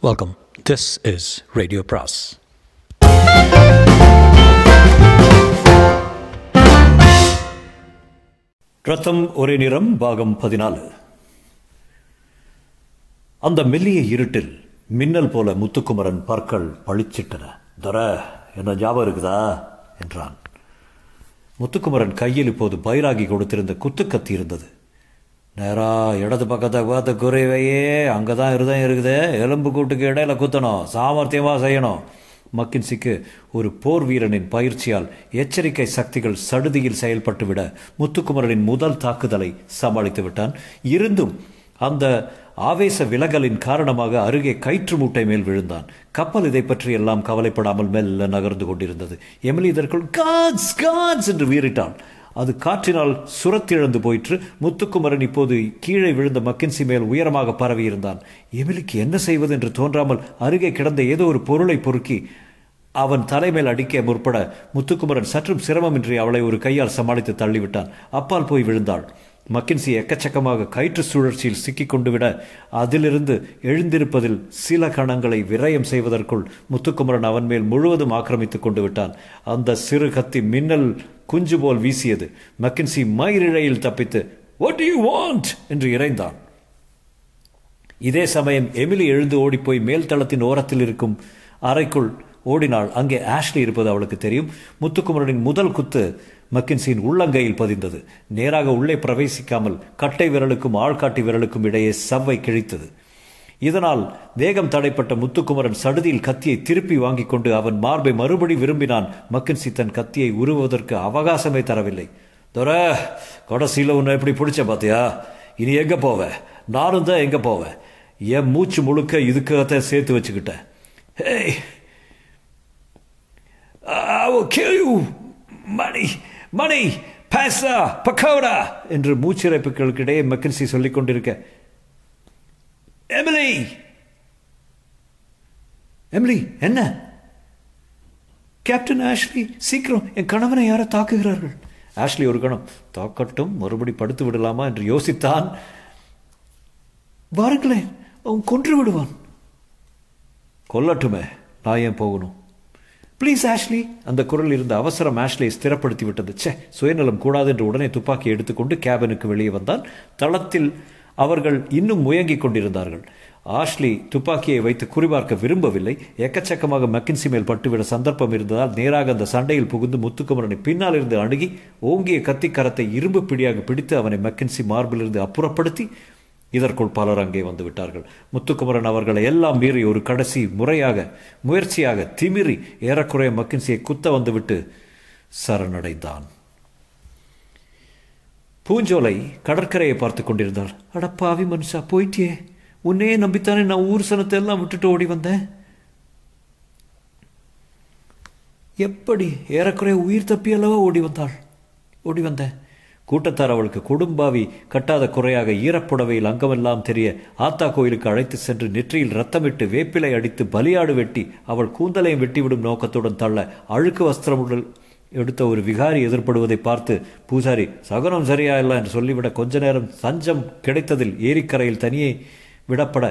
Welcome this is radio பிராஸ் ரத்தம் ஒரே நிறம் பாகம் பதினாலு. அந்த மெல்லிய இருட்டில் மின்னல் போல முத்துக்குமரன் பற்கள் பளிச்சிட்டன. தர என்ன ஞாபகம் இருக்குதா? என்றான். முத்துக்குமரன் கையில் இப்போது பைராகி கொடுத்திருந்த குத்துக்கத்தி இருந்தது. நேரா இடது பக்கத்தை பார்த்து குறைவையே. அங்கே தான் இருதயம் இருக்குது. எலும்பு கூட்டுக்கு இடையில குத்தணும். சாமர்த்தியமாக செய்யணும். மக்கின்சிக்கு ஒரு போர் வீரனின் பயிற்சியால் எச்சரிக்கை சக்திகள் சடுதியில் செயல்பட்டுவிட முத்துக்குமரனின் முதல் தாக்குதலை சமாளித்து விட்டான். இருந்தும் அந்த ஆவேச விலகலின் காரணமாக அருகே கயிற்று மூட்டை மேல் விழுந்தான். கப்பல் இதை பற்றி எல்லாம் கவலைப்படாமல் மெல்ல நகர்ந்து கொண்டிருந்தது. எமிலி இதற்குள் காட்ஸ் காட்ஸ் என்று வீறிட்டான். அது காற்றினால் சுரத்திழந்து போயிற்று. முத்துக்குமரன் இப்போது கீழே விழுந்த மக்கின்சி மேல் உயரமாக பரவியிருந்தான். எமிலிக்கு என்ன செய்வது என்று தோன்றாமல் அருகே கிடந்த ஏதோ ஒரு பொருளை பொறுக்கி அவன் தலைமேல் அடிக்க முற்பட முத்துக்குமரன் சற்றும் சிரமமின்றி அவளை ஒரு கையால் சமாளித்து தள்ளிவிட்டான். அப்பால் போய் விழுந்தாள். மக்கின்சி எக்கச்சக்கமாக கயிற்று சுழற்சியில் சிக்கிக் கொண்டு விட அதிலிருந்து எழுந்திருப்பதில் சில கணங்களை விரயம் செய்வதற்குள் முத்துக்குமரன் அவன் மேல் முழுவதும் ஆக்கிரமித்துக் கொண்டு விட்டான் அந்த சிறு கத்தி மின்னல் குஞ்சு போல் வீசியது. மக்கின்சி மயிரிழையில் தப்பித்து வாட் யூ வாண்ட் என்று இறைந்தான். இதே சமயம் எமிலி எழுந்து ஓடிப்போய் மேல் தளத்தின் ஓரத்தில் இருக்கும் அறைக்குள் ஓடினாள். அங்கே ஆஷ்லி இருப்பது அவளுக்கு தெரியும். முத்துக்குமரனின் முதல் குத்து மக்கின்சியின் உள்ளங்கையில் பதிந்தது. நேராக உள்ளே பிரவேசிக்காமல் கட்டை விரலுக்கும் ஆள்காட்டி விரலுக்கும் இடையே சவ்வை கிழித்தது. இதனால் வேகம் தடைப்பட்ட முத்துக்குமரன் சடுதியில் கத்தியை திருப்பி வாங்கி கொண்டு அவன் மார்பை மறுபடி விரும்பினான். மக்கின்சி தன் கத்தியை உருவதற்கு அவகாசமே தரவில்லை. தொர கொடசீல உன்னை எப்படி பிடிச்ச பாத்தியா? இனி எங்கே போவ? நானும் தான் எங்கே போவேன் என் மூச்சு முழுக்க இதுக்காகத்தான் சேர்த்து வச்சுக்கிட்டேன் hey. I will kill you. என்று மூச்சிறைப்புகளுக்கிடையே மெக்கன்சி சொல்லிக் கொண்டிருக்க எமிலி எமிலி என்ன? கேப்டன் ஆஷ்லி சீக்கிரம் என் கணவனை யாரோ தாக்குகிறார்கள். ஆஷ்லி ஒரு கணம் தாக்கட்டும் மறுபடி படுத்து விடலாமா என்று யோசித்தான். வாருங்களேன் அவன் கொன்று விடுவான். கொல்லட்டுமே நான் ஏன் போகணும்? ப்ளீஸ் ஆஷ்லி அந்த குரல் இருந்த அவசரம் ஆஷ்லியை ஸ்திரப்படுத்தி விட்டது. ச்சே சுயநலம் கூடாது என்று உடனே துப்பாக்கி எடுத்துக்கொண்டு கேபினுக்கு வெளியே வந்தான். தளத்தில் அவர்கள் இன்னும் முயங்கிக் கொண்டிருந்தார்கள். ஆஷ்லி துப்பாக்கியை வைத்து குறிபார்க்க விரும்பவில்லை. எக்கச்சக்கமாக மக்கின்சி மேல் பட்டுவிட சந்தர்ப்பம் இருந்ததால் நேராக அந்த சண்டையில் புகுந்து முத்துக்குமரனை பின்னால் இருந்து அணுகி ஓங்கிய கத்திக்கரத்தை இரும்பு பிடியாக பிடித்து அவனை மக்கின்சி மார்பிலிருந்து அப்புறப்படுத்தி இதற்குள் பலர் அங்கே வந்து விட்டார்கள். முத்துக்குமரன் அவர்களை எல்லாம் மீறி ஒரு கடைசி முறையாக முயற்சியாக திமிரி ஏறக்குறைய மக்கின்சியை குத்த வந்துவிட்டு சரணடைந்தான். பூஞ்சோலை கடற்கரையை பார்த்து கொண்டிருந்தாள் அடப்பாவி மனுஷா போயிட்டியே. உன்னையே நம்பித்தானே நான் ஊர் சனத்தை எல்லாம் விட்டுட்டு ஓடி வந்தேன்? எப்படி? ஏறக்குறைய உயிர் தப்பி அல்லவா ஓடி வந்தாள்? ஓடி வந்தேன். கூட்டத்தார் அவளுக்கு கொடும்பாவி கட்டாத குறையாக ஈரப்புடவையில் அங்கமெல்லாம் தெரிய ஆத்தா கோயிலுக்கு அழைத்து சென்று நெற்றியில் ரத்தமிட்டு வேப்பிலை அடித்து பலியாடு வெட்டி அவள் கூந்தலையும் வெட்டிவிடும் நோக்கத்துடன் தள்ள அழுக்கு வஸ்திரமுடன் எடுத்த ஒரு விகாரி எதிர்படுவதை பார்த்து பூசாரி சகனம் சரியா இல்லை என்று சொல்லிவிட கொஞ்ச நேரம் சஞ்சம் கிடைத்ததில் ஏரிக்கரையில் தனியே விடப்பட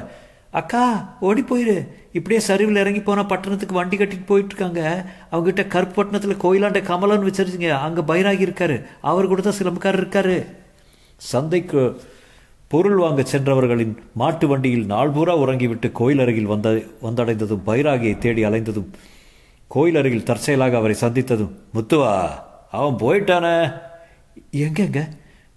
அக்கா ஓடி போயிரு இப்படியே சரிவில் இறங்கி போனால் பட்டணத்துக்கு வண்டி கட்டிட்டு போயிட்டு இருக்காங்க அவங்ககிட்ட கருப்பட்டினத்தில் கோயிலாண்ட கமலான்னு வச்சிருச்சிங்க அங்கே பைராகி இருக்காரு. அவர் கூட தான் சிலம்பக்காரர் இருக்காரு. சந்தைக்கு பொருள் வாங்க சென்றவர்களின் மாட்டு வண்டியில் நாள் பூரா உறங்கிவிட்டு கோயில் அருகில் வந்த வந்தடைந்ததும் பைராகியை தேடி அலைந்ததும் கோயில் அருகில் தற்செயலாக அவரை சந்தித்ததும் முத்துவா அவன் போயிட்டானே. எங்கெங்க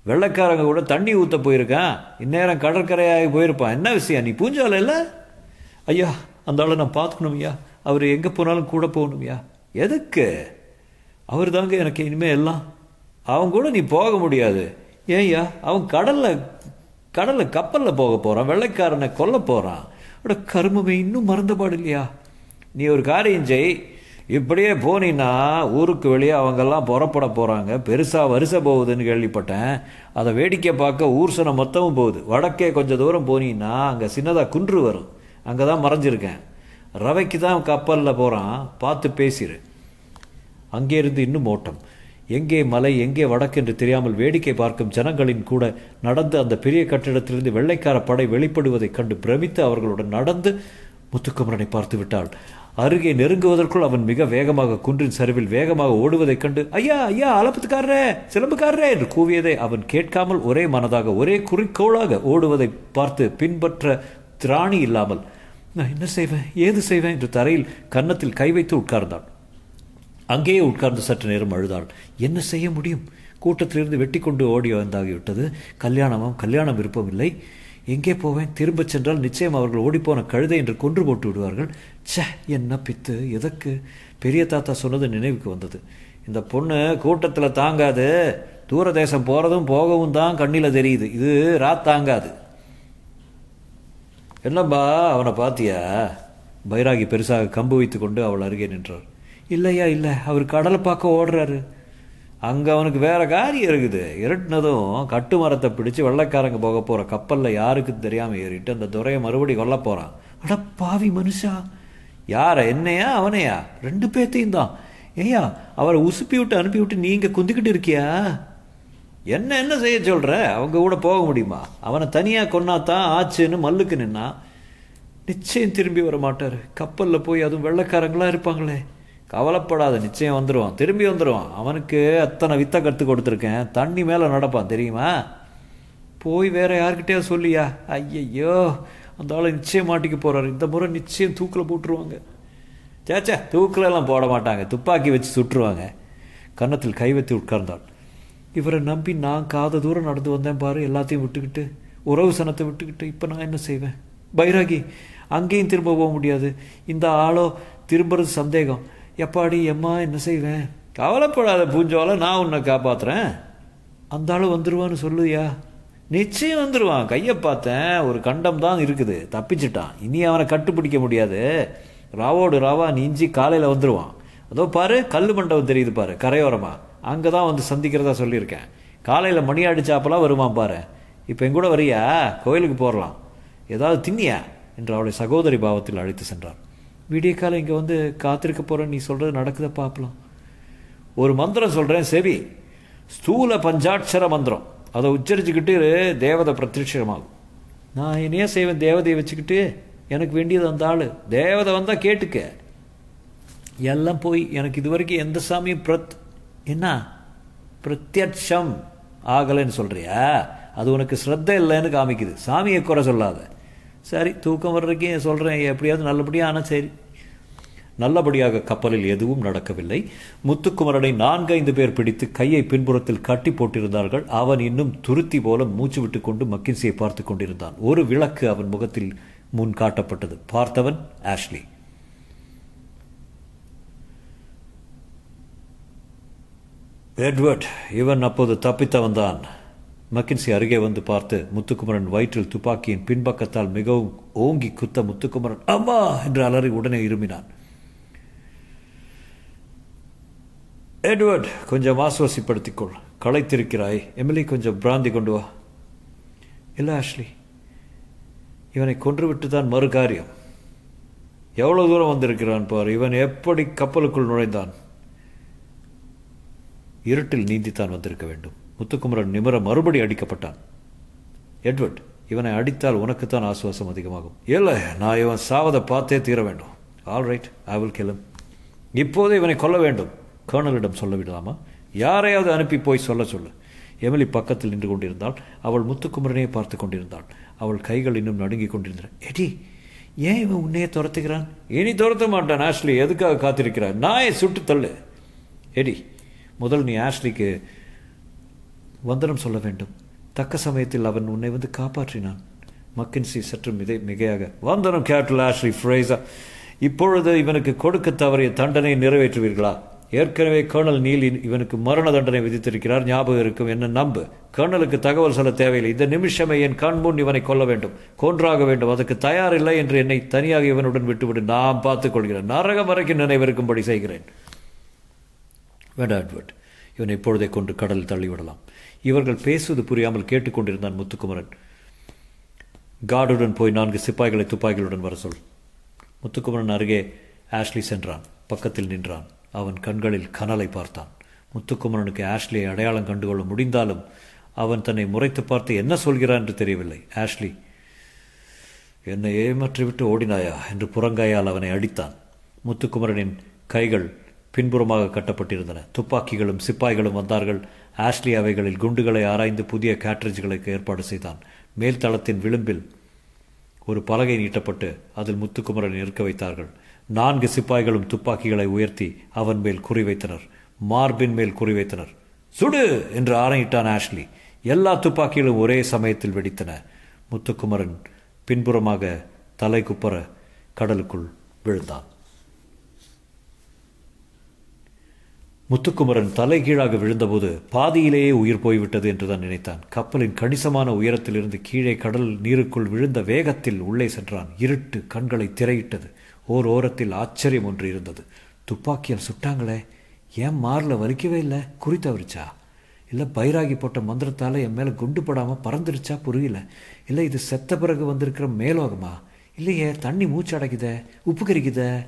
வெள்ளக்காரங்க கூட தண்ணி ஊற்ற போயிருக்கான். இந்நேரம் கடற்கரையாகி போயிருப்பான். என்ன விஷயம்? நீ பூஞ்சால இல்லை? ஐயா அந்த ஆளை நான் பார்த்துக்கணும்யா அவர் எங்கே போனாலும் கூட போகணும் ஐயா. எதுக்கு? அவர் தாங்க எனக்கு இனிமேல் எல்லாம். அவன் கூட நீ போக முடியாது. ஏன்யா அவன் கடலில் கடலில் கப்பலில் போக போகிறான் வெள்ளைக்காரனை கொல்ல போகிறான் அவட கருமமே இன்னும் மறந்தபாடு இல்லையா? நீ ஒரு காரியம் செய். இப்படியே போனின்னா ஊருக்கு வெளியே அவங்கெல்லாம் புறப்பட போகிறாங்க பெருசாக வரிசை போகுதுன்னு கேள்விப்பட்டேன். அதை வேடிக்கை பார்க்க ஊர் சனம் மொத்தமும் போகுது. வடக்கே கொஞ்சம் தூரம் போனீங்கன்னா அங்கே சின்னதாக குன்று வரும். அங்கே தான் மறைஞ்சிருக்கேன். ரவைக்கு தான் கப்பலில் போகிறான் பார்த்து பேசிடு அங்கேருந்து இன்னும் ஓட்டம். எங்கே மலை எங்கே வடக்கு என்று தெரியாமல் வேடிக்கை பார்க்கும் ஜனங்களின் கூட நடந்து அந்த பெரிய கட்டிடத்திலிருந்து வெள்ளைக்கார படை வெளிப்படுவதைக் கண்டு பிரமித்து அவர்களுடன் நடந்து முத்துக்குமரனை பார்த்து விட்டாள். அருகே நெருங்குவதற்குள் அவன் மிக வேகமாக குன்றின் சரிவில் வேகமாக ஓடுவதைக் கண்டு ஐயா ஐயா அலப்பத்துக்காரரே சிலம்புக்காரரே என்று கூவியதை அவன் கேட்காமல் ஒரே மனதாக ஒரே குறிக்கோளாக ஓடுவதை பார்த்து பின்பற்ற திராணி இல்லாமல் நான் என்ன செய்வேன்? ஏது செய்வேன்? என்று தரையில் கன்னத்தில் கை வைத்து உட்கார்ந்தான். அங்கேயே உட்கார்ந்து சற்று நேரம் அழுதாள். என்ன செய்ய முடியும்? கூட்டத்திலிருந்து வெட்டி கொண்டு ஓடி வந்தாகிவிட்டது. கல்யாணமும் கல்யாணம் விருப்பமில்லை எங்கே போவேன்? திரும்பச் சென்றால் நிச்சயம் அவர்கள் ஓடிப்போன கழுதை என்று கொன்று போட்டு விடுவார்கள். ச்சே என்ன பித்து எதற்கு? பெரிய தாத்தா சொன்னது நினைவுக்கு வந்தது. இந்த பொண்ணு கூட்டத்தில் தாங்காது. தூர தேசம் போகிறதும் போகவும் தான் கண்ணில் தெரியுது. இது ராத் தாங்காது. என்னப்பா அவனை பாத்தியா? பைராகி பெருசாக கம்பு வைத்து கொண்டு அவள் அருகே நின்றார் இல்லையா இல்லை. அவர் கடலை பார்க்க ஓடுறாரு. அங்கே அவனுக்கு வேற காரியம் இருக்குது. இருட்டினதும் கட்டு மரத்தை பிடிச்சு வெள்ளைக்காரங்க போக போகிற கப்பலில் யாருக்கு தெரியாமல் ஏறிட்டு அந்த துறையை மறுபடி கொல்ல போகிறான் அட பாவி மனுஷா. யார என்னையா அவனையா? ரெண்டு பேர்த்தையும் தான். ஏயா அவரை உசுப்பி விட்டு அனுப்பி விட்டு நீங்கள் குந்திக்கிட்டு இருக்கியா? என்ன என்ன செய்ய சொல்கிற அவங்க கூட போக முடியுமா? அவனை தனியாக கொன்னாதான் ஆச்சுன்னு மல்லுக்கு நின்னா நிச்சயம் திரும்பி வர மாட்டார் கப்பலில் போய் அதுவும் வெள்ளைக்காரங்களாக இருப்பாங்களே. கவலைப்படாத நிச்சயம் வந்துடுவான் திரும்பி வந்துடுவான் அவனுக்கு அத்தனை வித்தை கற்றுக் கொடுத்துருக்கேன். தண்ணி மேலே நடப்பான் தெரியுமா? போய் வேற யார்கிட்டயா சொல்லியா? ஐயையோ அந்த ஆளை நிச்சயம் மாட்டிக்க போகிறாரு இந்த முறை நிச்சயம் தூக்கில் போட்டுருவாங்க. சேச்சா தூக்கிலெல்லாம் போட மாட்டாங்க. துப்பாக்கி வச்சு சுட்டுருவாங்க. கன்னத்தில் கை வைத்து உட்கார்ந்தாள் இவரை நம்பி நான் காத தூரம் நடந்து வந்தேன் பாரு எல்லாத்தையும் விட்டுக்கிட்டு உறவு சனத்தை விட்டுக்கிட்டு இப்போ நான் என்ன செய்வேன்? பைராகி அங்கேயும் திரும்ப போக முடியாது. இந்த ஆளோ திரும்புறது சந்தேகம். எப்பாடி எம்மா என்ன செய்வேன்? கவலைப்படாத பூஞ்சோலை நான் உன்னை காப்பாற்றுறேன் அந்த ஆளு வந்துடுவான்னு சொல்லுதியா? நிச்சயம் வந்துடுவான் கையை பார்த்தேன். ஒரு கண்டம் தான் இருக்குது. தப்பிச்சிட்டான். இனி அவனை கட்டுப்பிடிக்க முடியாது. ராவோடு ராவா நீஞ்சி காலையில் வந்துடுவான் அதோ பாரு கல் மண்டபம் தெரியுது பாரு. கரையோரமாக அங்கே தான் வந்து சந்திக்கிறதா சொல்லியிருக்கேன். காலையில் மணி அடிச்சாப்பெல்லாம் வருவான் பாரு. இப்போ எங்கூட வரியா? கோயிலுக்கு போகலாம் ஏதாவது தின்னியா? என்று அவளை சகோதரி பாவத்தில் அழைத்து சென்றார். விடிய காலம் இங்கே வந்து காத்திருக்க போகிறேன் நீ சொல்கிறது நடக்குதை பார்க்கலாம் ஒரு மந்திரம் சொல்கிறேன் செவி. ஸ்தூல பஞ்சாட்சர மந்திரம். அதை உச்சரிச்சுக்கிட்டு தேவதை பிரத்யட்சமாகும் நான் என்னையே செய்வேன்? தேவதையை வச்சுக்கிட்டு எனக்கு வேண்டியது அந்த ஆள். தேவதை வந்தால் கேட்டுக்க. எல்லாம் போய் எனக்கு இது வரைக்கும் எந்த சாமியும் பிரத் என்ன? பிரத்யட்சம் ஆகலைன்னு சொல்கிறியா அது உனக்கு ஸ்ரத்த இல்லைன்னு காமிக்குது. சாமியை குறை சொல்லாத. சரி தூக்கம் வர்றதுக்கே சொல்கிறேன் எப்படியாவது நல்லபடியாக ஆனால் சரி. நல்லபடியாக கப்பலில் எதுவும் நடக்கவில்லை. முத்துக்குமரனை நான்கைந்து பேர் பிடித்து கையை பின்புறத்தில் கட்டி போட்டிருந்தார்கள். அவன் இன்னும் துருத்தி போல மூச்சு விட்டு கொண்டு மக்கின்சியை பார்த்து கொண்டிருந்தான். ஒரு விளக்கு அவன் முகத்தில் முன் காட்டப்பட்டது. பார்த்தவன் ஆஷ்லி. எட்வர்ட் இவன் அப்போது தப்பித்தவன் தான் மக்கின்சி அருகே வந்து பார்த்து முத்துக்குமரன் வயிற்றில் துப்பாக்கியின் பின்பக்கத்தால் மிகவும் ஓங்கி குத்த முத்துக்குமரன் அம்மா! என்று அலறி உடனே இருமினான். எட்வர்ட் கொஞ்சம் ஆசுவாசிப்படுத்திக்கொள் களைத்திருக்கிறாய். எமிலி கொஞ்சம் பிராந்தி கொண்டு வா. இல்லை ஆஷ்லி. இவனை கொன்றுவிட்டு தான் மறு காரியம் எவ்வளோ தூரம் வந்திருக்கிறான் பார். இவன் எப்படி கப்பலுக்குள் நுழைந்தான்? இருட்டில் நீந்தித்தான் வந்திருக்க வேண்டும். முத்துக்குமரன் நிமிர மறுபடி அடிக்கப்பட்டான். எட்வர்ட் இவனை அடித்தால் உனக்குத்தான் ஆசுவாசம் அதிகமாகும். இல்லை நான் இவன் சாவதை பார்த்தே தீர வேண்டும். ஆல் ரைட் ஐ வில் கிளம் இப்போதே இவனை கொல்ல வேண்டும். கர்னலிடம் சொல்லவிடலாமா யாரையாவது அனுப்பி போய் சொல்ல சொல்லு. எமிலி பக்கத்தில் நின்று கொண்டிருந்தாள். அவள் முத்துக்குமரனையே பார்த்து கொண்டிருந்தாள். அவள் கைகள் இன்னும் நடுங்கிக் கொண்டிருந்தன. எடி ஏன் இவன் உன்னையே துரத்துகிறான்? இனி துரத்த மாட்டான் ஆஷ்லி. எதுக்காக காத்திருக்கிறான் நாயை சுட்டு தள்ளு. எடி முதல் நீ ஆஷ்லிக்கு வந்தனம் சொல்ல வேண்டும். தக்க சமயத்தில் அவன் உன்னை வந்து காப்பாற்றினான். மக்கின்சி சற்று மிதை மிகையாக வந்தனம் கேப்டல் ஆஷ்ரி ஃப்ரேசா இப்பொழுது இவனுக்கு கொடுக்க தவறிய தண்டனை நிறைவேற்றுவீர்களா? ஏற்கனவே கர்னல் நீல் இவனுக்கு மரண தண்டனை விதித்திருக்கிறார். ஞாபகம் இருக்கும் என்ன நம்பு? கர்னலுக்கு தகவல் சொல்ல தேவையில்லை. இந்த நிமிஷமே என் கண் முன் இவனை கொல்ல வேண்டும். கொன்றாக வேண்டும். அதற்கு தயாரில்லை என்று என்னை தனியாக இவனுடன் விட்டுவிடு. நான் பார்த்துக் கொள்கிறேன். நரகம் வரைக்கும் நினைவிருக்கும்படி செய்கிறேன். வேண்டாம் எட்வர்ட். இவனை இப்பொழுதே கொண்டு கடலில் தள்ளிவிடலாம். இவர்கள் பேசுவது புரியாமல் கேட்டுக்கொண்டிருந்தான் முத்துக்குமரன். கார்டுடன் போய் நான்கு சிப்பாய்களை துப்பாக்கிகளுடன் வர சொல். முத்துக்குமரன் அருகே ஆஷ்லி சென்றான். பக்கத்தில் நின்றான். அவன் கண்களில் கனலை பார்த்தான். முத்துக்குமரனுக்கு ஆஷ்லியை அடையாளம் கண்டுகொள்ள முடிந்தாலும் அவன் தன்னை முறைத்து பார்த்து என்ன சொல்கிறான் என்று தெரியவில்லை. ஆஷ்லி என்னை ஏமாற்றிவிட்டு ஓடினாயா? என்று புறங்காயால் அவனை அடித்தான். முத்துக்குமரனின் கைகள் பின்புறமாக கட்டப்பட்டிருந்தன. துப்பாக்கிகளும் சிப்பாய்களும் வந்தார்கள். ஆஷ்லி அவைகளில் குண்டுகளை ஆராய்ந்து புதிய கேட்ரேஜ்களுக்கு ஏற்பாடு செய்தான். மேல் தளத்தின் விளிம்பில் ஒரு பலகை நீட்டப்பட்டு அதில் முத்துக்குமரன் நிற்க வைத்தார்கள். நான்கு சிப்பாய்களும் துப்பாக்கிகளை உயர்த்தி அவன் மேல் குறிவைத்தனர் மார்பின் மேல் குறிவைத்தனர் சுடு! என்று ஆணையிட்டான் ஆஷ்லி. எல்லா துப்பாக்கிகளும் ஒரே சமயத்தில் வெடித்தன. முத்துக்குமரன் பின்புறமாக தலை குப்பர கடலுக்குள் விழுந்தான். முத்துக்குமரன் தலைகீழாக விழுந்தபோது பாதியிலேயே உயிர் போய்விட்டது என்றுதான் நினைத்தான். கப்பலின் கணிசமான உயரத்திலிருந்து கீழே கடல் நீருக்குள் விழுந்த வேகத்தில் உள்ளே சென்றான். இருட்டு கண்களை திரையிட்டது. ஓர் ஓரத்தில் ஆச்சரியம் ஒன்று இருந்தது. துப்பாக்கியால் சுட்டாங்களே. ஏன் மாரில் வலிக்கவே இல்லை? குறி தவறிச்சா? இல்லை பைராகி போட்ட மந்திரத்தால் என் மேலே குண்டு படாமல் பறந்துருச்சா? புரியல. இல்லை இது செத்த பிறகு வந்திருக்கிற மேலோகமா? இல்லையே தண்ணி மூச்சு அடைக்குதே உப்பு கரிக்குதே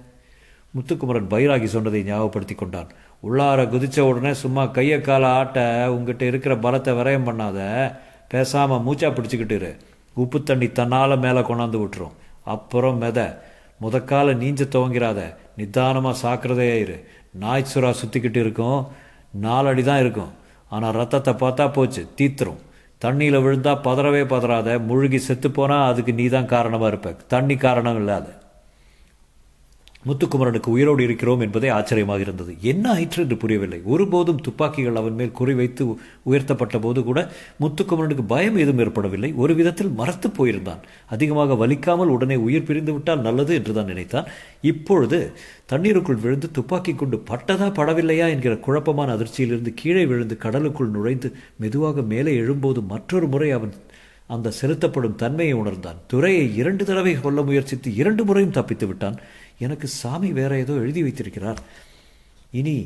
முத்துக்குமரன் பைராகி சொன்னதை ஞாபகப்படுத்தி கொண்டான். உள்ளார குதித்த உடனே சும்மா கையை காலை ஆட்ட உங்ககிட்ட இருக்கிற பலத்தை விரயம் பண்ணாத. பேசாமல் மூச்சா பிடிச்சிக்கிட்டு இரு உப்பு தண்ணி தன்னால் மேலே கொண்டாந்து விட்டுரும். அப்புறம் மெத. முதக்கால நீஞ்ச துவங்கிறாத. நிதானமாக சாக்கிறதே இரு. நாய் சுறா சுற்றிக்கிட்டு இருக்கும். நாலடி தான் இருக்கும். ஆனால் ரத்தத்தை பார்த்தா போச்சு. தீத்துரும். தண்ணியில் விழுந்தா பதறவே பதறாத. முழுகி செத்து போனால் அதுக்கு நீ தான் காரணமாக இருப்ப. தண்ணி காரணம் இல்லாத. முத்துக்குமரனுக்கு உயிரோடு இருக்கிறோம் என்பதே ஆச்சரியமாக இருந்தது. என்ன ஆயிற்று என்று புரியவில்லை. ஒருபோதும் துப்பாக்கிகள் அவன் மேல் குறிவைத்து உயர்த்தப்பட்ட போது கூட முத்துக்குமரனுக்கு பயம் ஏதும் ஏற்படவில்லை. ஒரு விதத்தில் மறத்து போயிருந்தான். அதிகமாக வலிக்காமல் உடனே உயிர் பிரிந்து விட்டால் நல்லது என்றுதான் நினைத்தான். இப்பொழுது தண்ணீருக்குள் விழுந்து துப்பாக்கி கொண்டு பட்டதா படவில்லையா என்கிற குழப்பமான அதிர்ச்சியிலிருந்து கீழே விழுந்து கடலுக்குள் நுழைந்து மெதுவாக மேலே எழும்போது மற்றொரு முறை அவன் அந்த செலுத்தப்படும் தன்மையை உணர்ந்தான். துறையை இரண்டு தடவை கொல்ல முயற்சித்து இரண்டு முறையும் தப்பித்து விட்டான். எனக்கு சாமி வேற ஏதோ எழுதி வைத்திருக்கிறார். இனி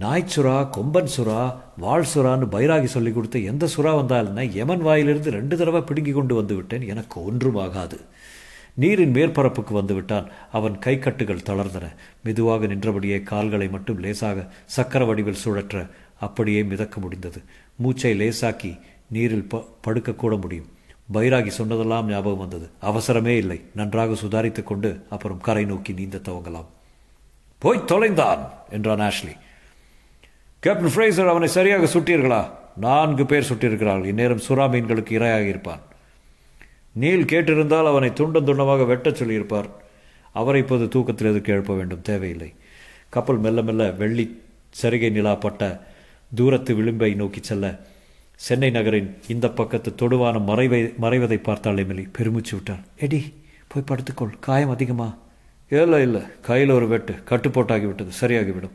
நாய்ச்சுறா கொம்பன் சுறா வாழ் சுறான்னு பைராகி சொல்லி கொடுத்து எந்த சுறா வந்தாலுன்னா யமன் வாயிலிருந்து ரெண்டு தடவை பிடுங்கி கொண்டு வந்து விட்டேன். எனக்கு ஒன்றும் ஆகாது நீரின் மேற்பரப்புக்கு வந்து விட்டான். அவன் கைக்கட்டுகள் தளர்ந்தன. மெதுவாக நின்றபடியே கால்களை மட்டும் லேசாக சக்கர வடிவில் சுழற்ற அப்படியே மிதக்க முடிந்தது. மூச்சை லேசாக்கி நீரில் ப படுக்கக்கூட முடியும். பைராகி சொன்னதெல்லாம் ஞாபகம் வந்தது. அவசரமே இல்லை. நன்றாக சுதாரித்து கொண்டு அப்புறம் கரை நோக்கி நீந்த துவங்கலாம். போய் தொலைந்தான் என்றான் ஆஷ்லி. கேப்டன் ஃப்ரேசர் அவனை சரியாக சுட்டீர்களா? நான்கு பேர் சுட்டிருக்கிறார்கள். இந்நேரம் சுறா மீன்களுக்கு இரையாக இருப்பான். நீல் கேட்டிருந்தால் அவனை துண்டம் துண்டமாக வெட்டச் சொல்லியிருப்பார். அவரை இப்போது தூக்கத்தில் எதுக்கு எழுப்ப வேண்டும்? தேவையில்லை. கப்பல் மெல்ல மெல்ல வெள்ளி சரிகை நிலாப்பட்ட தூரத்து விளிம்பை நோக்கி செல்ல சென்னை நகரின் இந்த பக்கத்து தொடுவான மறைவை மறைவதை பார்த்தாள் எமிலி பெருமிச்சு விட்டாள். எடி போய் படுத்துக்கொள். காயம் அதிகமா? இல்லை இல்லை. கையில் ஒரு வெட்டு. கட்டுப்போட்டாகிவிட்டது சரியாகிவிடும்.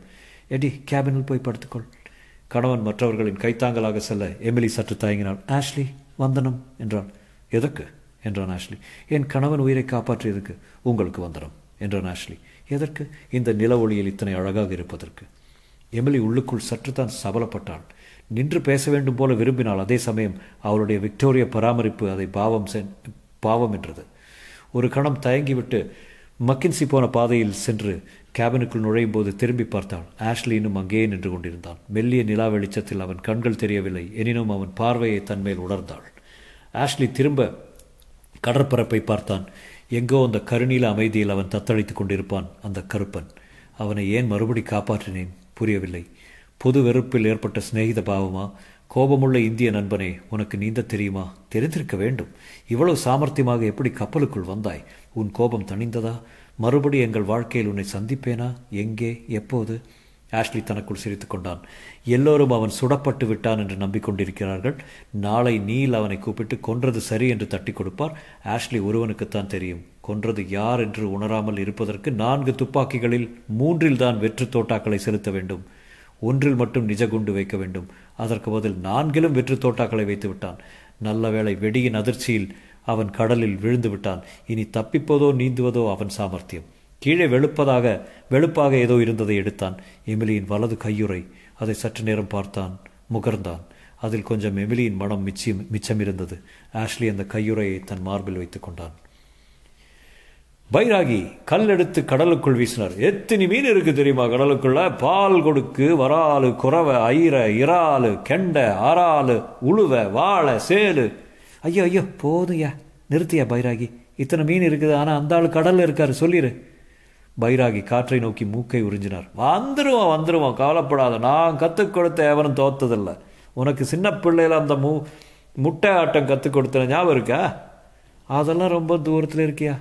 எடி கேபினில் போய் படுத்துக்கொள். கணவன் மற்றவர்களின் கைத்தாங்கலாக செல்ல எமிலி சற்று தயங்கினாள். ஆஷ்லி வந்தனம் என்றான். எதற்கு? என்றான் ஆஷ்லி. என் கணவன் உயிரை காப்பாற்றியதுக்கு உங்களுக்கு வந்தனம் என்றான் ஆஷ்லி. எதற்கு? இந்த நில ஒளியில் இத்தனை அழகாக இருப்பதற்கு. எமிலி உள்ளுக்குள் சற்றுத்தான் சபலப்பட்டாள். நின்று பேச வேண்டும் போல விரும்பினால் அதே சமயம் அவளுடைய விக்டோரிய பராமரிப்பு அதை பாவம் சென் பாவம் என்றது. ஒரு கணம் தயங்கிவிட்டு மக்கின்சி போன பாதையில் சென்று கேபினுக்குள் நுழையும் போது திரும்பி பார்த்தாள். ஆஷ்லி இன்னும் அங்கேயே நின்று கொண்டிருந்தான். மெல்லிய நிலா வெளிச்சத்தில் அவன் கண்கள் தெரியவில்லை. எனினும் அவன் பார்வையை தன்மேல் உணர்ந்தாள். ஆஷ்லி திரும்ப கடற்பரப்பை பார்த்தான். எங்கோ அந்த கருநீல அமைதியில் அவன் தத்தளித்து கொண்டிருப்பான் அந்த கருப்பன். அவனை ஏன் மறுபடி காப்பாற்றினேன்? புரியவில்லை. புது வெறுப்பில் ஏற்பட்ட சிநேகித பாவமா? கோபமுள்ள இந்திய நண்பனே உனக்கு நீந்த தெரியுமா? தெரிந்திருக்க வேண்டும். இவ்வளவு சாமர்த்தியமாக எப்படி கப்பலுக்குள் வந்தாய்? உன் கோபம் தணிந்ததா? மறுபடி எங்கள் வாழ்க்கையில் உன்னை சந்திப்பேனா? எங்கே? எப்போது? ஆஷ்லி தனக்குள் சிரித்து கொண்டான். எல்லோரும் அவன் சுடப்பட்டு விட்டான் என்று நம்பிக்கொண்டிருக்கிறார்கள். நாளை நீல் அவனை கூப்பிட்டு கொன்றது சரி என்று தட்டி கொடுப்பார். ஆஷ்லி ஒருவனுக்குத்தான் தெரியும். கொன்றது யார் என்று உணராமல் இருப்பதற்கு நான்கு துப்பாக்கிகளில் மூன்றில் தான் வெற்று தோட்டாக்களை செலுத்த வேண்டும். ஒன்றில் மட்டும் நிஜ குண்டு வைக்க வேண்டும். அதற்கு பதில் நான்கிலும் வெற்று தோட்டாக்களை வைத்து விட்டான். நல்ல வேளை வெடியின் அதிர்ச்சியில் அவன் கடலில் விழுந்து விட்டான். இனி தப்பிப்பதோ நீந்துவதோ அவன் சாமர்த்தியம். கீழே வெளுப்பதாக வெளுப்பாக ஏதோ இருந்ததை எடுத்தான். எமிலியின் வலது கையுறை அதை சற்று நேரம் பார்த்தான். முகர்ந்தான். அதில் கொஞ்சம் எமிலியின் மனம் மிச்சம் மிச்சம் இருந்தது ஆஷ்லி அந்த கையுறையை தன் மார்பில் வைத்துக் கொண்டான். பைராகி கல் எடுத்து கடலுக்குள் வீசினார். எத்தனை மீன் இருக்கு தெரியுமா கடலுக்குள்ள? பால் கொடுக்கு வராலு குறவை ஐர இறாலு கெண்டை அறாலு உழுவ வாழை சேலு. ஐயோ ஐயோ போதுயா நிறுத்தியா பைராகி? இத்தனை மீன் இருக்குது ஆனால் அந்த ஆள் கடலில் இருக்காரு. சொல்லிடு பைராகி காற்றை நோக்கி மூக்கை உறிஞ்சினார். வந்துடுவோம் வந்துடுவோம் கவலைப்படாத. நான் கற்றுக் கொடுத்த எவனும் தோத்ததில்லை. உனக்கு சின்ன பிள்ளையில அந்த மு முட்டை ஆட்டம் கற்றுக் கொடுத்த ஞாபகம் இருக்கா? அதெல்லாம் ரொம்ப தூரத்தில் இருக்கியா?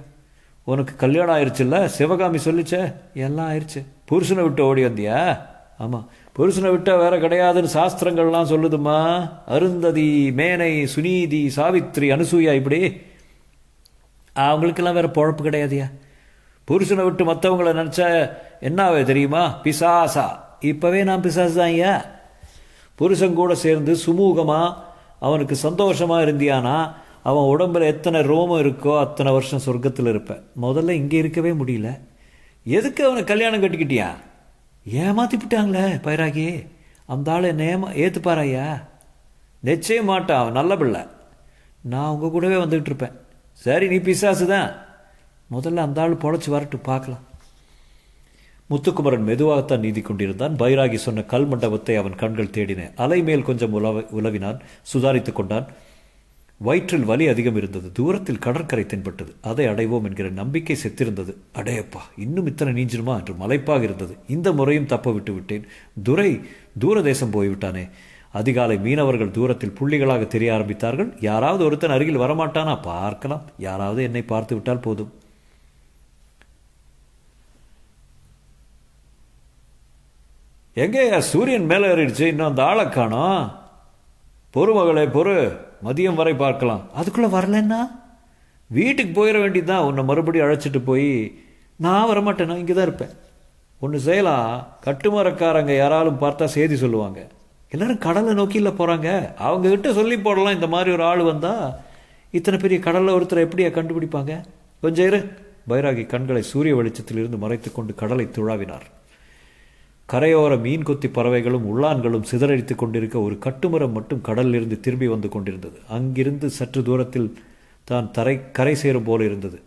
உனக்கு கல்யாணம் ஆயிடுச்சுல்ல சிவகாமி சொல்லிச்சே எல்லாம் ஆயிடுச்சு புருஷனை விட்டு ஓடி வந்தியா? ஆமாம் புருஷனை விட்டால் வேற கிடையாதுன்னு சாஸ்திரங்கள்லாம் சொல்லுதுமா அருந்ததி மேனை சுனீதி சாவித்ரி அனுசூயா இப்படி. அவங்களுக்கெல்லாம் வேற பொழப்பு கிடையாதுயா. புருஷனை விட்டு மற்றவங்கள நினச்சா என்னாவே தெரியுமா? பிசாசா. இப்போவே நான் பிசாசு தான் ஐயா. புருஷன் கூட சேர்ந்து சுமூகமாக அவனுக்கு சந்தோஷமாக இருந்தியானா? அவன் உடம்புல எத்தனை ரோமம் இருக்கோ அத்தனை வருஷம் சொர்க்கத்தில் இருப்பேன். முதல்ல இங்கே இருக்கவே முடியல. எதுக்கு அவனை கல்யாணம் கட்டிக்கிட்டியா? ஏமாத்திப்பிட்டாங்களே பைராகி. அந்த ஆள் என்னை ஏமா நிச்சயம் மாட்டான் அவன் நல்ல பிள்ளை. நான் உங்கள் கூடவே வந்துக்கிட்டு இருப்பேன். சரி நீ பிசாசு தான். முதல்ல அந்த ஆள் பொழைச்சி வரட்டு பார்க்கலாம். முத்துக்குமரன் மெதுவாகத்தான் நீதி கொண்டிருந்தான். பைராகி சொன்ன கல் மண்டபத்தை அவன் கண்கள் தேடின. அலை மேல் கொஞ்சம் உலவ உலவினான். சுதாரித்து கொண்டான். வயிற்றில் வலி அதிகம் இருந்தது. தூரத்தில் கடற்கரை தென்பட்டது. அதை அடைவோம் என்கிற நம்பிக்கை செத்திருந்தது. அடையப்பா இன்னும் இத்தனை நீஞ்சிருமா என்று மலைப்பாக இருந்தது. இந்த முறையும் தப்ப விட்டு விட்டேன். துரை தூரதேசம் போய்விட்டானே. அதிகாலை மீனவர்கள் தூரத்தில் புள்ளிகளாக தெரிய ஆரம்பித்தார்கள். யாராவது ஒருத்தன் அருகில் வரமாட்டானா? பார்க்கலாம். யாராவது என்னை பார்த்து விட்டால் போதும். எங்கேயா? சூரியன் மேலே ஏறிடுச்சு. இன்னும் அந்த ஆளை காணோம். பொறு மகளே பொறு. மதியம் வரை பார்க்கலாம். அதுக்குள்ளே வரலன்னா? வீட்டுக்கு போயிட வேண்டியதுதான் உன்னை மறுபடியும் அழைச்சிட்டு போய் நான் வரமாட்டேன்? நான் இங்கே தான் இருப்பேன். ஒன்று செய்யலாம் கட்டுமரக்காரங்க யாராலும் பார்த்தா செய்தி சொல்லுவாங்க. எல்லோரும் கடலை நோக்கியில் போகிறாங்க அவங்கக்கிட்ட சொல்லி போடலாம். இந்த மாதிரி ஒரு ஆள் வந்தால் இத்தனை பெரிய கடலில் ஒருத்தரை எப்படியா கண்டுபிடிப்பாங்க? கொஞ்சம் இரு. பைராகி கண்களை சூரிய வெளிச்சத்திலிருந்து மறைத்து கொண்டு கடலை துழாவினார். கரையோர மீன் கொத்தி பறவைகளும் உள்ளான்களும் சிதறடித்துக் கொண்டிருக்க ஒரு கட்டுமரம் மட்டும் கடலிலிருந்து திரும்பி வந்து கொண்டிருந்தது. அங்கிருந்து சற்று தூரத்தில் தான் தரை கரை சேரும் போல இருந்தது.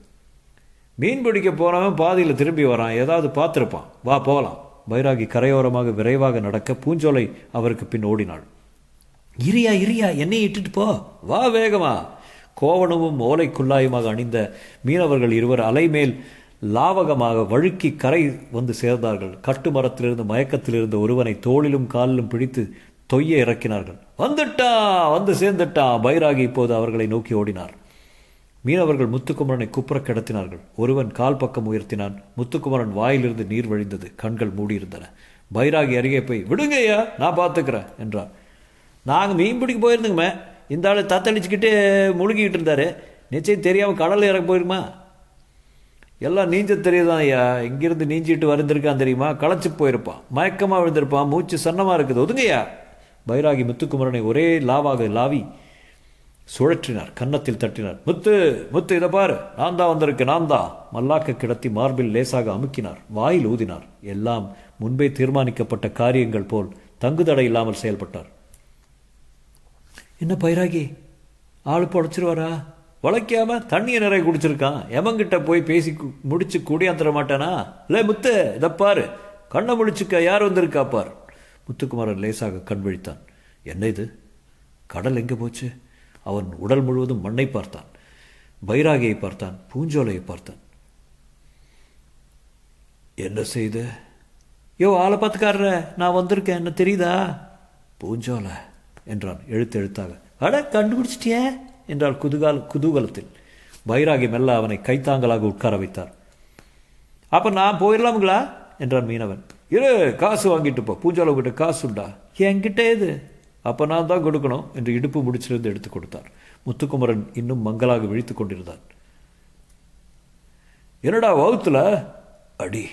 மீன் பிடிக்க போனவன் பாதியில் திரும்பி வரான். ஏதாவது பார்த்துருப்பான். வா போகலாம். பைராகி கரையோரமாக விரைவாக நடக்க பூஞ்சோலை அவருக்கு பின் ஓடினாள். இரியா இரியா என்னை இட்டுட்டு போ. வா வேகமா. கோவணமும் ஓலைக்குள்ளாயுமாக அணிந்த மீனவர்கள் இருவர் அலைமேல் லாவகமாக வழுக்கி கரை வந்து சேர்ந்தார்கள். கட்டுமரத்திலிருந்து மயக்கத்திலிருந்த ஒருவனை தோளிலும் காலிலும் பிடித்து தொய்ய இறக்கினார்கள். வந்துட்டா வந்து சேர்ந்துட்டான் பைராகி இப்போது அவர்களை நோக்கி ஓடினார். மீனவர்கள் முத்துக்குமரனை குப்புற கிடத்தினார்கள். ஒருவன் கால் பக்கம் உயர்த்தினான். முத்துக்குமரன் வாயிலிருந்து நீர் வழிந்தது. கண்கள் மூடியிருந்தன. பைராகி அருகே போய் விடுங்கய்யா நான் பார்த்துக்கிறேன் என்றார் நாங்கள் மீன் பிடிக்க போயிருந்தோங்கம்மே. இந்த ஆள் தத்தளிச்சுக்கிட்டு முழுகிக்கிட்டு இருந்தாரு. நிச்சயம் தெரியாமல் கடலில் இறங்க போயிருமா எல்லாம் நீஞ்ச தெரியுதான் ஐயா. இங்கிருந்து நீஞ்சிட்டு வருந்திருக்கான் தெரியுமா? களைச்சி போயிருப்பான். மயக்கமாக விழுந்திருப்பான். மூச்சு சன்னமாக இருக்குது. ஒதுங்கய்யா பைராகி முத்துக்குமரனை ஒரே லாவாக லாவி சுழற்றினார். கன்னத்தில் தட்டினார். முத்து முத்து இதை பாரு. நான் தான் வந்திருக்கேன். நான் தான். மல்லாக்க கிடத்தி மார்பில் லேசாக அமுக்கினார். வாயில் ஊதினார். எல்லாம் முன்பே தீர்மானிக்கப்பட்ட காரியங்கள் போல் தங்குதடை இல்லாமல் செயல்பட்டார். என்ன பைராகி? ஆள் பொழைச்சிருவாரா உழைக்காம தண்ணியை நிறைய குடிச்சிருக்கான் எமங்கிட்ட போய் பேசி முடிச்சு கூடியாந்துட மாட்டானா? இல்லை முத்து இதை பாரு. கண்ணை முடிச்சுக்க யார் வந்திருக்கா பார். முத்துக்குமாரன் லேசாக கண் விழித்தான். என்ன இது? கடல் எங்கே போச்சு? அவன் உடல் முழுவதும் மண்ணை பார்த்தான். பைராகியை பார்த்தான். பூஞ்சோலையை பார்த்தான். என்ன செய்த? யோ ஆளை பார்த்துக்காரர நான் வந்திருக்கேன். என்ன தெரியுதா? பூஞ்சோலை என்றான் எழுத்து எழுத்தாக. அட கண்டுபிடிச்சிட்டியே. என்றால் குதுகால் குதூகலத்தில். பைராகி மெல்ல அவனை கைத்தாங்கலாக உட்கார வைத்தார். அப்போ நான் போயிடலாமுங்களா? என்றான் மீனவன். இரு காசு வாங்கிட்டு போ. பூஜால கிட்ட காசு உண்டா? என்கிட்ட இது அப்போ நான் தான் கொடுக்கணும் என்று இடுப்பு முடிச்சிலிருந்து எடுத்து கொடுத்தார். முத்துக்குமரன் இன்னும் மங்களாக விழித்துக் கொண்டிருந்தான். என்னடா வகுத்துல? அடி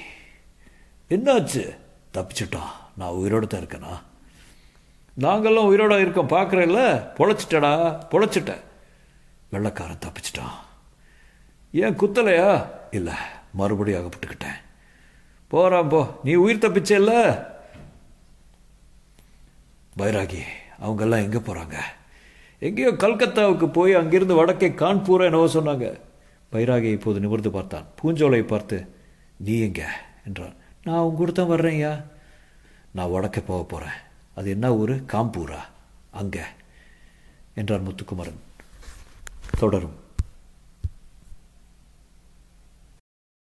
என்னாச்சு? தப்பிச்சிட்டான் நான் உயிரோடு தான் இருக்கேனா? நாங்கள்லாம் உயிரோட இருக்கோம். பார்க்குறேன்ல? பொழைச்சிட்டடா. பொழைச்சிட்டேன். வெள்ளக்காரன் தப்பிச்சிட்டான். ஏன் குத்தலையா? இல்லை மறுபடியும் அகப்பட்டுக்கிட்டேன். போகிறான் போ. நீ உயிர் தப்பிச்சே இல்லை? பைராகி அவங்கெல்லாம் எங்கே போகிறாங்க எங்கேயோ கல்கத்தாவுக்கு போய் அங்கிருந்து வடக்கே கான்பூரா என்னவோ சொன்னாங்க. பைராகி இப்போது நிமிர்ந்து பார்த்தான். பூஞ்சோலை பார்த்து நீ எங்க? என்றான். நான் உங்க கூட தான் வர்றேன்யா நான் வடக்கே போக போகிறேன் அது என்ன ஊர்? காம்பூரா. அங்கே. என்றார் முத்துக்குமரன். தொடரும்.